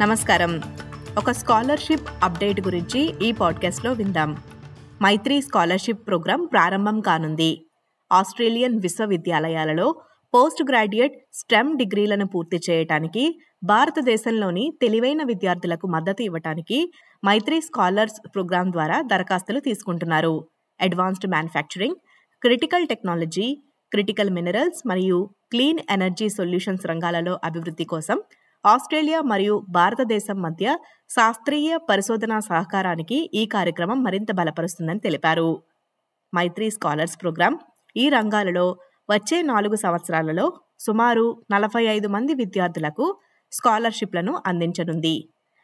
నమస్కారం. ఒక scholarship update గురించి ఈ పాడ్కాస్ట్లో విందాం. మైత్రి స్కాలర్షిప్ ప్రోగ్రాం ప్రారంభం కానుంది. ఆస్ట్రేలియన్ విశ్వవిద్యాలయాలలో పోస్ట్ గ్రాడ్యుయేట్ స్టెమ్ డిగ్రీలను పూర్తి చేయటానికి భారతదేశంలోని తెలివైన విద్యార్థులకు మద్దతు ఇవ్వటానికి మైత్రి స్కాలర్స్ ప్రోగ్రాం ద్వారా దరఖాస్తులు తీసుకుంటున్నారు. Advanced manufacturing critical technology critical minerals మరియు క్లీన్ ఎనర్జీ సొల్యూషన్స్ రంగాలలో అభివృద్ధి కోసం ఆస్ట్రేలియా మరియు భారతదేశం మధ్య శాస్త్రీయ పరిశోధనా సహకారానికి ఈ కార్యక్రమం మరింత బలపరుస్తుందని తెలిపారు. మైత్రి స్కాలర్స్ ప్రోగ్రాం ఈ రంగాలలో వచ్చే నాలుగు సంవత్సరాలలో సుమారు నలభై ఐదు మంది విద్యార్థులకు స్కాలర్షిప్లను అందించనుంది.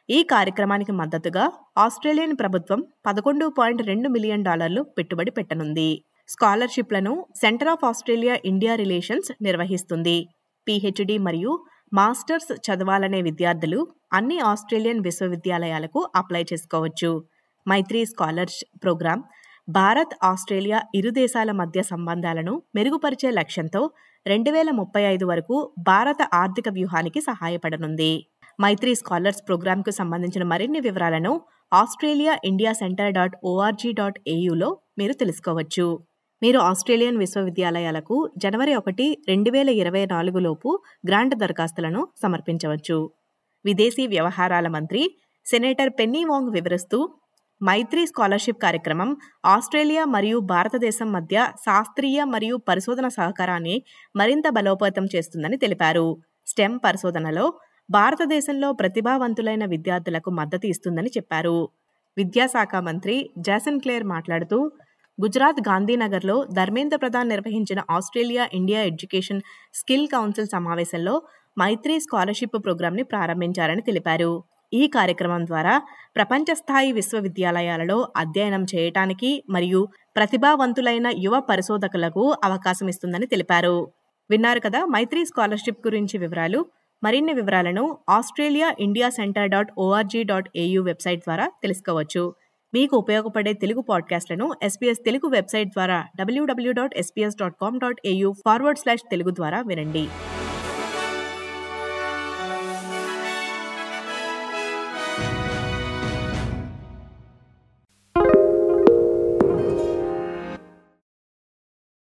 ఈ కార్యక్రమానికి మద్దతుగా ఆస్ట్రేలియన్ ప్రభుత్వం పదకొండు పాయింట్ రెండు మిలియన్ డాలర్లు పెట్టుబడి పెట్టనుంది. స్కాలర్షిప్లను centre of Australia India relations నిర్వహిస్తుంది. పిహెచ్డి మరియు మాస్టర్స్ చదవాలనే విద్యార్థులు అన్ని ఆస్ట్రేలియన్ విశ్వవిద్యాలయాలకు అప్లై చేసుకోవచ్చు. Maitri scholars programme Bharat Australia ఇరు దేశాల మధ్య సంబంధాలను మెరుగుపరిచే లక్ష్యంతో రెండు వేల ముప్పై ఐదు వరకు భారత ఆర్థిక వ్యూహానికి సహాయపడనుంది. మైత్రి స్కాలర్స్ ప్రోగ్రాంకు సంబంధించిన మరిన్ని వివరాలను Australia India centre dot O R G dot ఏయులో మీరు తెలుసుకోవచ్చు. మీరు ఆస్ట్రేలియన్ విశ్వవిద్యాలయాలకు జనవరి ఒకటి రెండు వేల ఇరవై నాలుగులోపు గ్రాంట్ దరఖాస్తులను సమర్పించవచ్చు. విదేశీ వ్యవహారాల మంత్రి సెనేటర్ పెన్నీ వాంగ్ వివరిస్తూ మైత్రి స్కాలర్షిప్ కార్యక్రమం ఆస్ట్రేలియా మరియు భారతదేశం మధ్య శాస్త్రీయ మరియు పరిశోధన సహకారాన్ని మరింత బలోపేతం చేస్తుందని తెలిపారు. స్టెమ్ పరిశోధనలో భారతదేశంలో ప్రతిభావంతులైన విద్యార్థులకు మద్దతు ఇస్తుందని చెప్పారు. విద్యాశాఖ మంత్రి జాసన్ క్లేర్ మాట్లాడుతూ గుజరాత్ గాంధీనగర్లో ధర్మేంద్ర ప్రధాన్ నిర్వహించిన Australia India education skill council సమావేశంలో మైత్రి స్కాలర్షిప్ ప్రోగ్రాంని ప్రారంభించారని తెలిపారు. ఈ కార్యక్రమం ద్వారా ప్రపంచ స్థాయి విశ్వవిద్యాలయాలలో అధ్యయనం చేయటానికి మరియు ప్రతిభావంతులైన యువ పరిశోధకులకు అవకాశం ఇస్తుందని తెలిపారు. విన్నారు కదా మైత్రి స్కాలర్షిప్ గురించి వివరాలు. మరిన్ని వివరాలను Australia India centre dot ORG dot AU website ద్వారా తెలుసుకోవచ్చు. మీకు ఉపయోగపడే తెలుగు పాడ్కాస్ట్లను ఎస్పీఎస్ తెలుగు వెబ్సైట్ ద్వారా WWW dot SPS dot com dot AU forward slash Telugu ద్వారా వినండి.